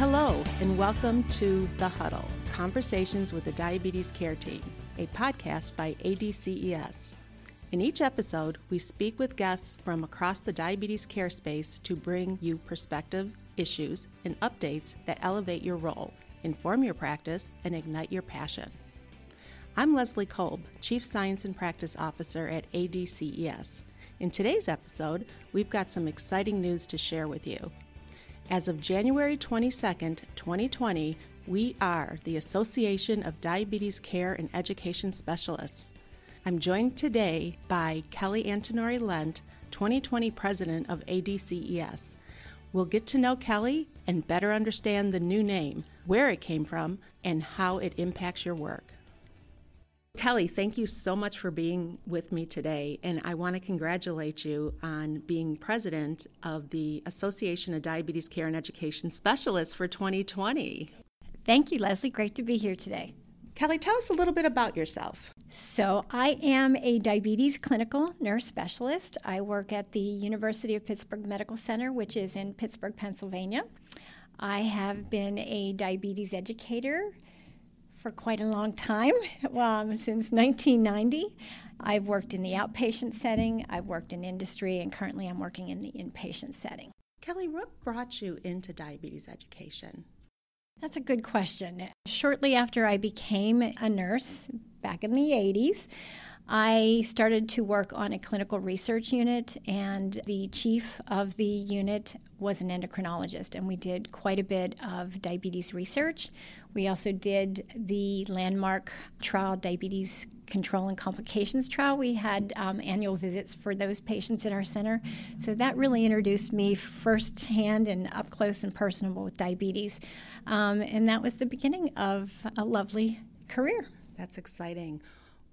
Hello, and welcome to The Huddle Conversations with the Diabetes Care Team, a podcast by ADCES. In each episode, we speak with guests from across the diabetes care space to bring you perspectives, issues, and updates that elevate your role, inform your practice, and ignite your passion. I'm Leslie Kolb, Chief Science and Practice Officer at ADCES. In today's episode, we've got some exciting news to share with you. As of January 22nd, 2020, we are the Association of Diabetes Care and Education Specialists. I'm joined today by Kellie Antinori-Lent, 2020 President of ADCES. We'll get to know Kellie and better understand the new name, where it came from, and how it impacts your work. Kellie, thank you so much for being with me today, and I want to congratulate you on being president of the Association of Diabetes Care and Education Specialists for 2020. Thank you, Leslie. Great to be here today. Kellie, tell us a little bit about yourself. So, I am a diabetes clinical nurse specialist. I work at the University of Pittsburgh Medical Center, which is in Pittsburgh, Pennsylvania. I have been a diabetes educator for quite a long time, um, since 1990. I've worked in the outpatient setting, I've worked in industry, and currently I'm working in the inpatient setting. Kellie, what brought you into diabetes education? That's a good question. Shortly after I became a nurse back in the 80s, I started to work on a clinical research unit, and the chief of the unit was an endocrinologist, and we did quite a bit of diabetes research. We also did the landmark trial, diabetes control and complications trial. We had um, annual visits for those patients at our center. So that really introduced me firsthand and up close and personable with diabetes. Um, and that was the beginning of a lovely career. That's exciting.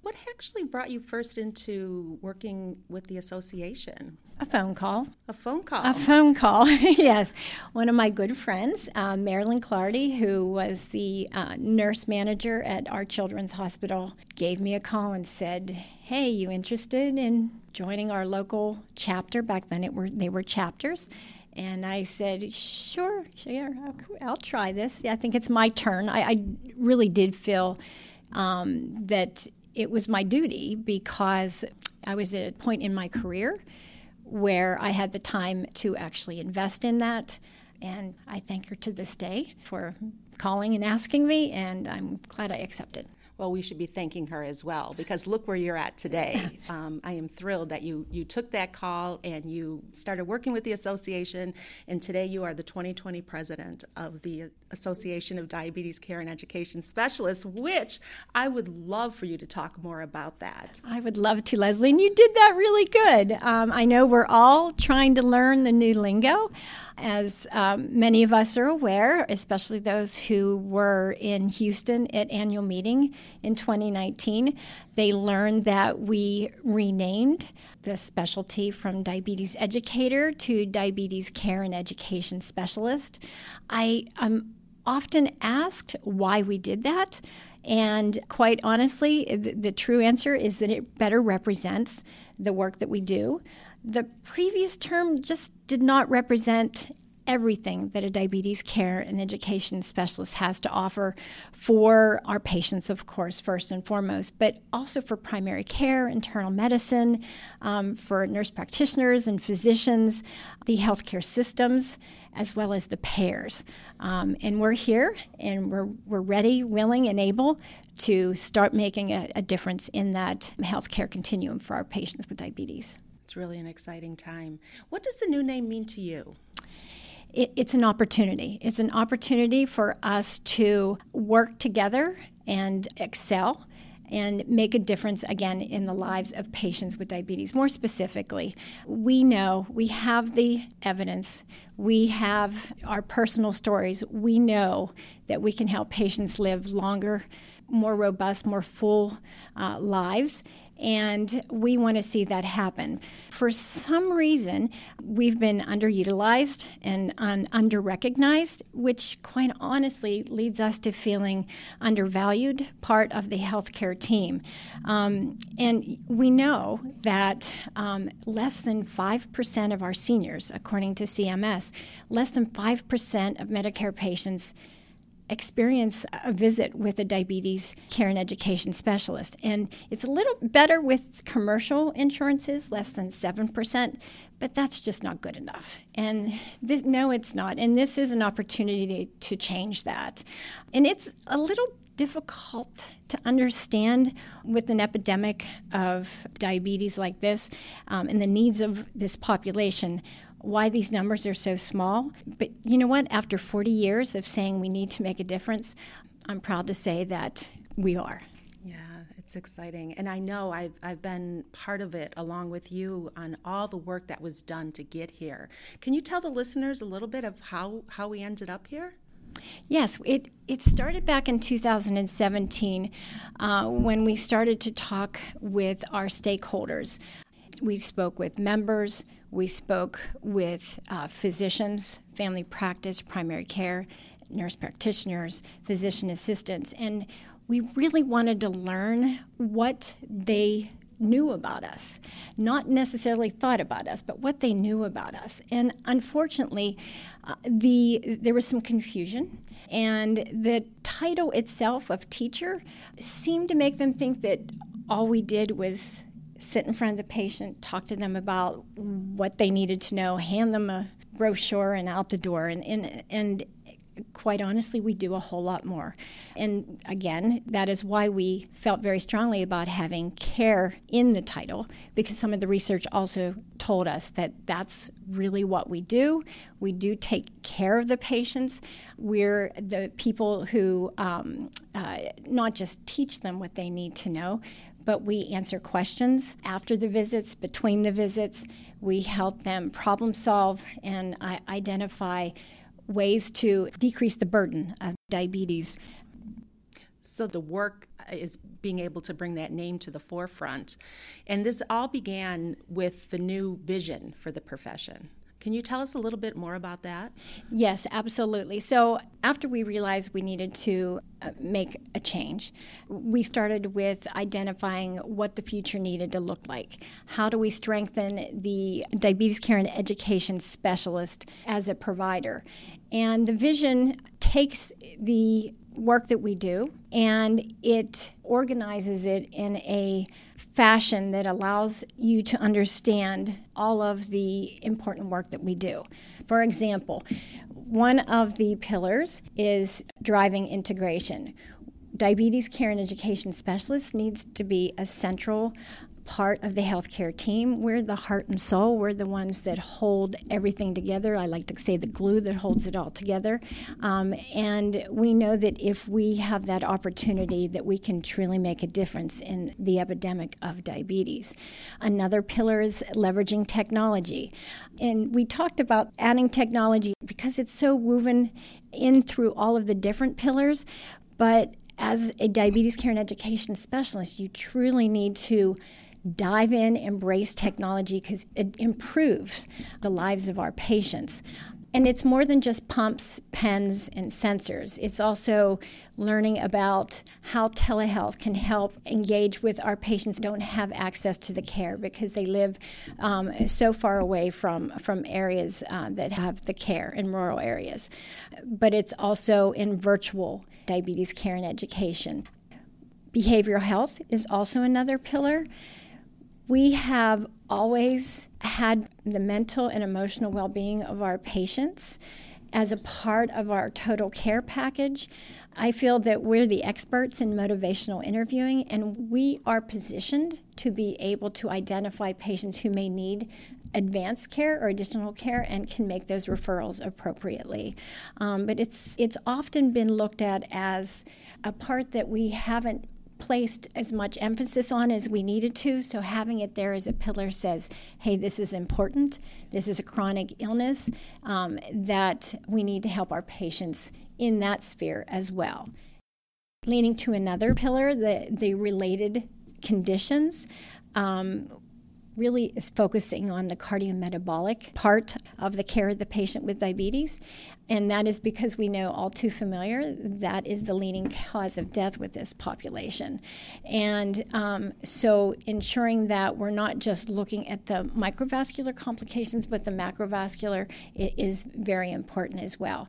What actually brought you first into working with the association? A phone call. A phone call. A phone call, yes. One of my good friends, uh, Marilyn Clardy, who was the uh, nurse manager at our children's hospital, gave me a call and said, Hey, you interested in joining our local chapter? Back then it were they were chapters. And I said, sure, sure, I'll, I'll try this. I think it's my turn. I, I really did feel um, that it was my duty because I was at a point in my career where I had the time to actually invest in that. And I thank her to this day for calling and asking me, and I'm glad I accepted well, we should be thanking her as well because look where you're at today. um, I am thrilled that you you took that call and you started working with the association, and today you are the 2020 president of the Association of Diabetes Care and Education Specialists. Which I would love for you to talk more about that. I would love to, Leslie, and you did that really good. Um, I know we're all trying to learn the new lingo. As um, many of us are aware, especially those who were in Houston at annual meeting in 2019, they learned that we renamed the specialty from diabetes educator to diabetes care and education specialist. I am often asked why we did that. And quite honestly, the, the, true answer is that it better represents the work that we do. The previous term just did not represent everything that a diabetes care and education specialist has to offer for our patients, of course, first and foremost, but also for primary care, internal medicine, um, for nurse practitioners and physicians, the healthcare systems, as well as the payers. Um, and we're here and we're, we're ready, willing, and able to start making a, a difference in that healthcare continuum for our patients with diabetes. It's really an exciting time. What does the new name mean to you? It, it's an opportunity. It's an opportunity for us to work together and excel and make a difference again in the lives of patients with diabetes. More specifically, we know we have the evidence, we have our personal stories, we know that we can help patients live longer, more robust, more full uh, lives and we want to see that happen. For some reason, we've been underutilized and un- underrecognized, which quite honestly leads us to feeling undervalued part of the healthcare team. Um, and we know that um, less than 5% of our seniors, according to CMS, less than 5% of Medicare patients experience a visit with a diabetes care and education specialist. And it's a little better with commercial insurances, less than 7%, but that's just not good enough. And no, it's not. And this is an opportunity to, to change that. And it's a little difficult to understand with an epidemic of diabetes like this um, and the needs of this population why these numbers are so small. But you know what? After 40 years of saying we need to make a difference, I'm proud to say that we are. Yeah, it's exciting. And I know I've, I've been part of it along with you on all the work that was done to get here. Can you tell the listeners a little bit of how, how we ended up here? Yes, it, it started back in 2017 uh, when we started to talk with our stakeholders. We spoke with members, we spoke with uh, physicians, family practice, primary care, nurse practitioners, physician assistants, and we really wanted to learn what they knew about us, not necessarily thought about us, but what they knew about us. And unfortunately, uh, the there was some confusion, and the title itself of teacher seemed to make them think that all we did was sit in front of the patient, talk to them about what they needed to know, hand them a brochure and out the door. And, and, and quite honestly, we do a whole lot more. And again, that is why we felt very strongly about having care in the title, because some of the research also told us that that's really what we do. We do take care of the patients. We're the people who um, uh, not just teach them what they need to know, but we answer questions after the visits, between the visits. We help them problem solve and identify ways to decrease the burden of diabetes. So the work is being able to bring that name to the forefront. And this all began with the new vision for the profession. Can you tell us a little bit more about that? Yes, absolutely. So, after we realized we needed to uh, make a change, we started with identifying what the future needed to look like. How do we strengthen the diabetes care and education specialist as a provider? And the vision takes the work that we do and it organizes it in a fashion that allows you to understand all of the important work that we do. For example, one of the pillars is driving integration. Diabetes care and education specialist needs to be a central part of the healthcare team. We're the heart and soul. We're the ones that hold everything together. I like to say the glue that holds it all together. Um, and we know that if we have that opportunity, that we can truly make a difference in the epidemic of diabetes. Another pillar is leveraging technology. And we talked about adding technology because it's so woven in through all of the different pillars. But as a diabetes care and education specialist, you truly need to dive in, embrace technology because it improves the lives of our patients. And it's more than just pumps, pens, and sensors. It's also learning about how telehealth can help engage with our patients who don't have access to the care because they live um, so far away from, from areas uh, that have the care in rural areas. But it's also in virtual diabetes care and education. Behavioral health is also another pillar. We have always had the mental and emotional well being of our patients as a part of our total care package. I feel that we're the experts in motivational interviewing, and we are positioned to be able to identify patients who may need advanced care or additional care and can make those referrals appropriately. Um, but it's it's often been looked at as a part that we haven't placed as much emphasis on as we needed to. So having it there as a pillar says, hey, this is important. This is a chronic illness um, that we need to help our patients in that sphere as well. Leaning to another pillar, the, the related conditions. Um, really is focusing on the cardiometabolic part of the care of the patient with diabetes. And that is because we know all too familiar that is the leading cause of death with this population. And um, so ensuring that we're not just looking at the microvascular complications, but the macrovascular is very important as well.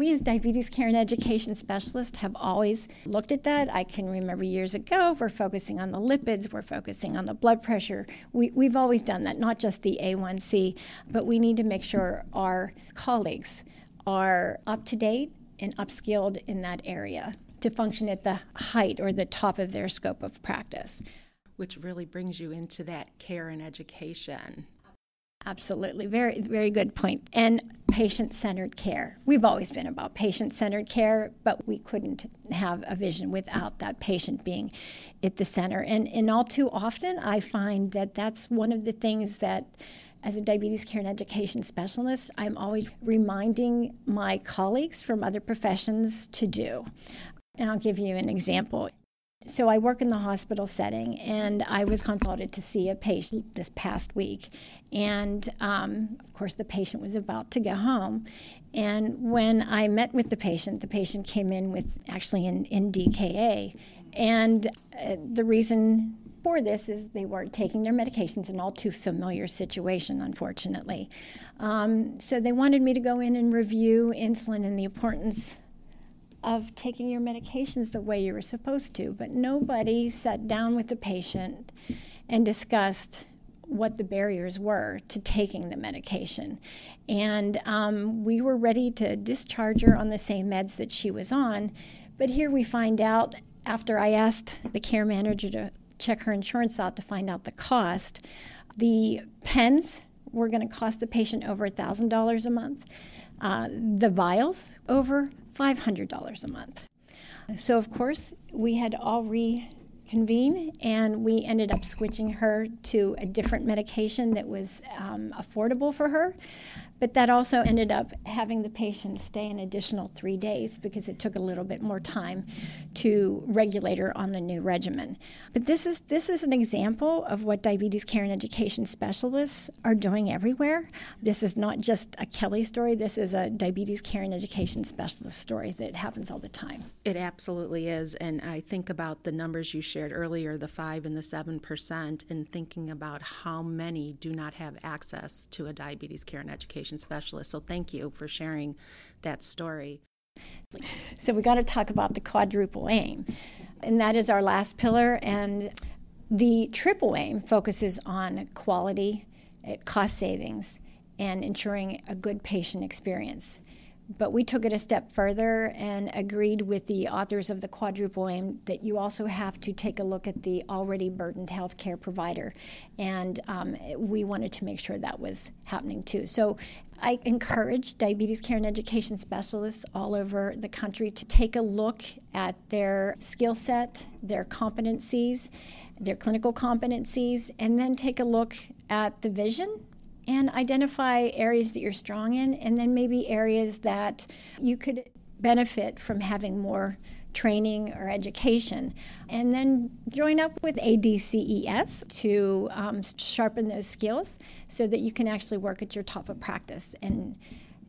We, as diabetes care and education specialists, have always looked at that. I can remember years ago, we're focusing on the lipids, we're focusing on the blood pressure. We, we've always done that, not just the A1C, but we need to make sure our colleagues are up to date and upskilled in that area to function at the height or the top of their scope of practice. Which really brings you into that care and education Absolutely. Very, very good point. And patient centered care. We've always been about patient centered care, but we couldn't have a vision without that patient being at the center. And, and all too often, I find that that's one of the things that as a diabetes care and education specialist, I'm always reminding my colleagues from other professions to do. And I'll give you an example. So I work in the hospital setting, and I was consulted to see a patient this past week. And um, of course, the patient was about to go home. And when I met with the patient, the patient came in with actually in, in DKA. And uh, the reason for this is they weren't taking their medications, an all too familiar situation, unfortunately. Um, so they wanted me to go in and review insulin and the importance of taking your medications the way you were supposed to, but nobody sat down with the patient and discussed what the barriers were to taking the medication. And um, we were ready to discharge her on the same meds that she was on. But here we find out, after I asked the care manager to check her insurance out to find out the cost, the pens were going to cost the patient over $1,000 a month. Uh, the vials over $500 a month. So, of course, we had all reconvene and we ended up switching her to a different medication that was um, affordable for her. But that also ended up having the patient stay an additional three days because it took a little bit more time to regulate her on the new regimen. But this is this is an example of what diabetes care and education specialists are doing everywhere. This is not just a Kellie story. This is a diabetes care and education specialist story that happens all the time. It absolutely is, and I think about the numbers you shared earlier, the five and the seven percent, and thinking about how many do not have access to a diabetes care and education specialist. So thank you for sharing that story. So we got to talk about the quadruple aim, and that is our last pillar. And the triple aim focuses on quality, eh, cost savings, and ensuring a good patient experience. But we took it a step further and agreed with the authors of the quadruple aim that you also have to take a look at the already burdened healthcare provider. And um, we wanted to make sure that was happening too. So I encourage diabetes care and education specialists all over the country to take a look at their skill set, their competencies, their clinical competencies, and then take a look at the vision and identify areas that you're strong in, and then maybe areas that you could benefit from having more training or education. And then join up with ADCES to um, sharpen those skills so that you can actually work at your top of practice and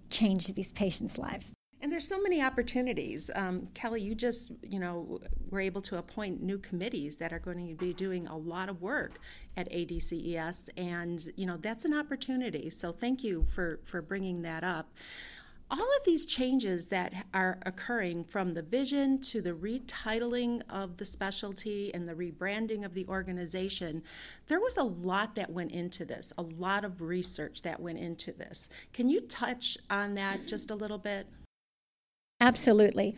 change these patients' lives. And there's so many opportunities. Um, Kellie, you just, you know, were able to appoint new committees that are going to be doing a lot of work at ADCES, and you know that's an opportunity. So thank you for for bringing that up. All of these changes that are occurring from the vision to the retitling of the specialty and the rebranding of the organization, there was a lot that went into this, a lot of research that went into this. Can you touch on that just a little bit? Absolutely.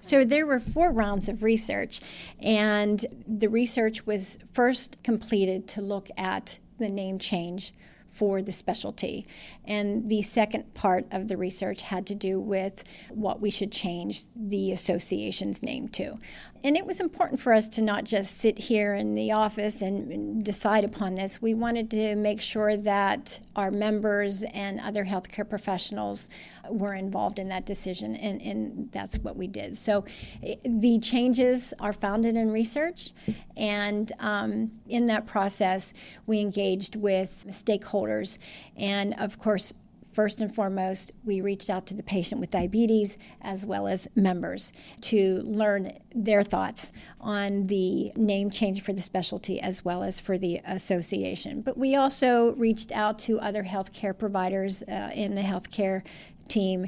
So there were four rounds of research, and the research was first completed to look at the name change for the specialty. And the second part of the research had to do with what we should change the association's name to. And it was important for us to not just sit here in the office and decide upon this. We wanted to make sure that our members and other healthcare professionals were involved in that decision, and, and that's what we did. So the changes are founded in research, and um, in that process, we engaged with stakeholders, and of course, First and foremost, we reached out to the patient with diabetes as well as members to learn their thoughts on the name change for the specialty as well as for the association. But we also reached out to other healthcare providers uh, in the healthcare team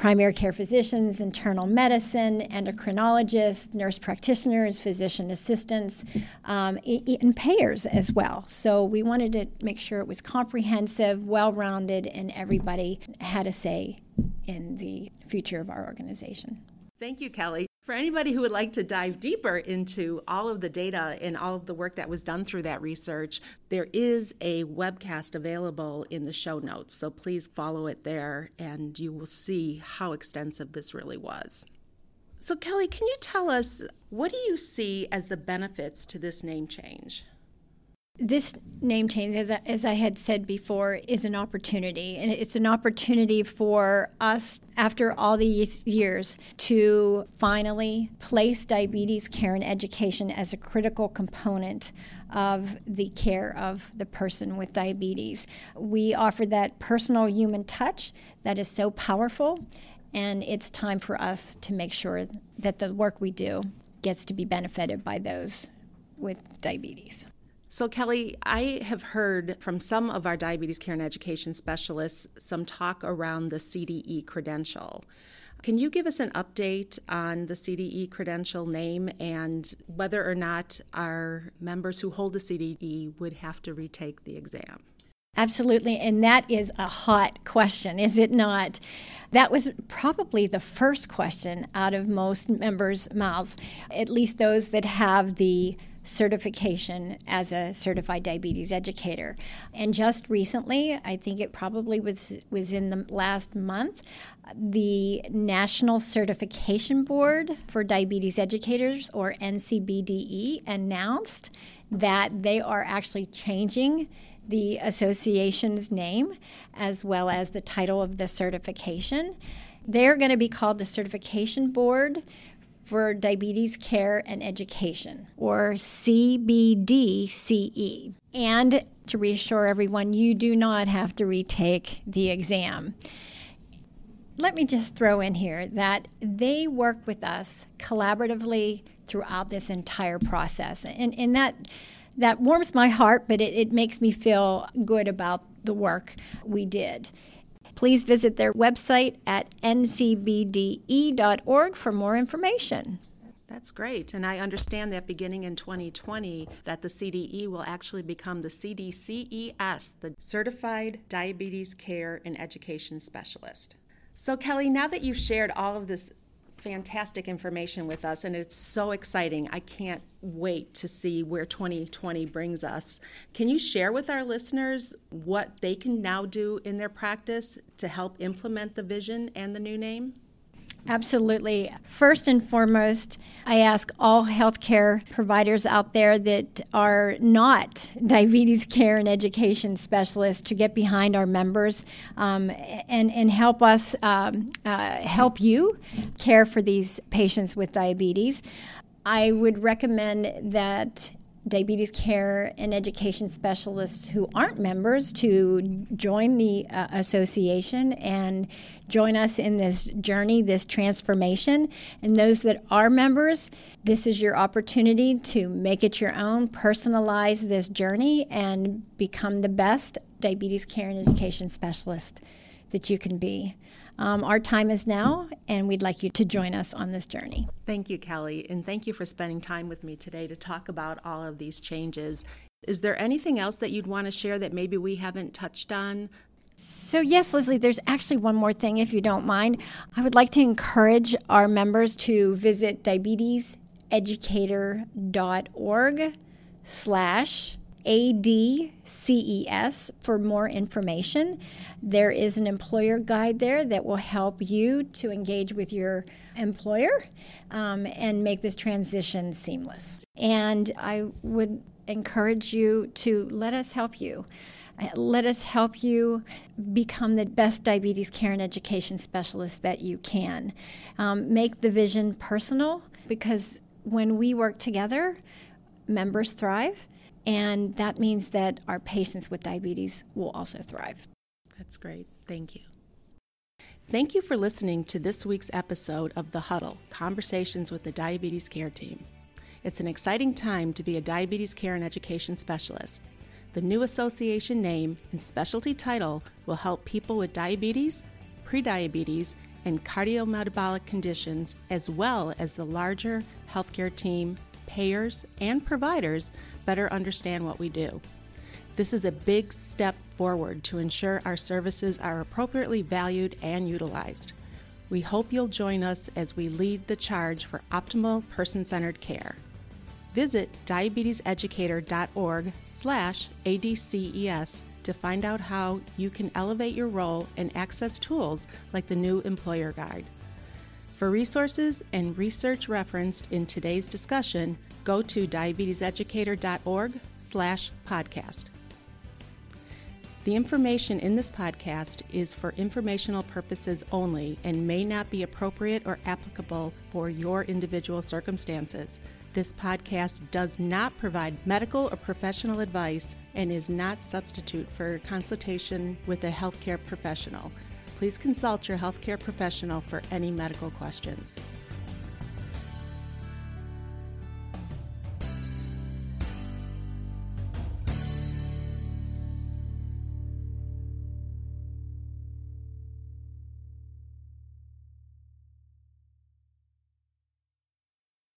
primary care physicians, internal medicine, endocrinologists, nurse practitioners, physician assistants, um, and payers as well. So we wanted to make sure it was comprehensive, well rounded, and everybody had a say in the future of our organization. Thank you, Kellie. For anybody who would like to dive deeper into all of the data and all of the work that was done through that research, there is a webcast available in the show notes. So please follow it there and you will see how extensive this really was. So, Kellie, can you tell us what do you see as the benefits to this name change? This name change, as I, as I had said before, is an opportunity. And it's an opportunity for us, after all these years, to finally place diabetes care and education as a critical component of the care of the person with diabetes. We offer that personal human touch that is so powerful, and it's time for us to make sure that the work we do gets to be benefited by those with diabetes. So, Kellie, I have heard from some of our diabetes care and education specialists some talk around the CDE credential. Can you give us an update on the CDE credential name and whether or not our members who hold the CDE would have to retake the exam? Absolutely, and that is a hot question, is it not? That was probably the first question out of most members' mouths, at least those that have the certification as a certified diabetes educator. And just recently, I think it probably was, was in the last month, the National Certification Board for Diabetes Educators, or NCBDE, announced that they are actually changing the association's name as well as the title of the certification. They're going to be called the Certification Board for Diabetes Care and Education, or CBDCE. And to reassure everyone, you do not have to retake the exam. Let me just throw in here that they work with us collaboratively throughout this entire process. And, and that, that warms my heart, but it, it makes me feel good about the work we did. Please visit their website at ncbde.org for more information. That's great. And I understand that beginning in 2020 that the CDE will actually become the CDCES, the Certified Diabetes Care and Education Specialist. So Kellie, now that you've shared all of this fantastic information with us, and it's so exciting. I can't wait to see where 2020 brings us. Can you share with our listeners what they can now do in their practice to help implement the vision and the new name? Absolutely. First and foremost, I ask all healthcare providers out there that are not diabetes care and education specialists to get behind our members um, and, and help us um, uh, help you care for these patients with diabetes. I would recommend that diabetes care and education specialists who aren't members to join the uh, association and join us in this journey, this transformation. And those that are members, this is your opportunity to make it your own, personalize this journey, and become the best diabetes care and education specialist that you can be. Um, our time is now, and we'd like you to join us on this journey. Thank you, Kellie, and thank you for spending time with me today to talk about all of these changes. Is there anything else that you'd want to share that maybe we haven't touched on? So, yes, Leslie, there's actually one more thing, if you don't mind. I would like to encourage our members to visit diabeteseducator.org slash ADCES for more information. There is an employer guide there that will help you to engage with your employer um, and make this transition seamless. And I would encourage you to let us help you. Let us help you become the best diabetes care and education specialist that you can. Um, make the vision personal because when we work together, members thrive, and that means that our patients with diabetes will also thrive. That's great. Thank you. Thank you for listening to this week's episode of The Huddle Conversations with the Diabetes Care Team. It's an exciting time to be a diabetes care and education specialist. The new association name and specialty title will help people with diabetes, prediabetes, and cardiometabolic conditions, as well as the larger healthcare team, payers, and providers better understand what we do. This is a big step forward to ensure our services are appropriately valued and utilized. We hope you'll join us as we lead the charge for optimal person-centered care. Visit diabeteseducator.org slash ADCES to find out how you can elevate your role and access tools like the new Employer Guide. For resources and research referenced in today's discussion, go to diabeteseducator.org slash podcast. The information in this podcast is for informational purposes only and may not be appropriate or applicable for your individual circumstances. This podcast does not provide medical or professional advice and is not substitute for consultation with a healthcare professional. Please consult your healthcare professional for any medical questions.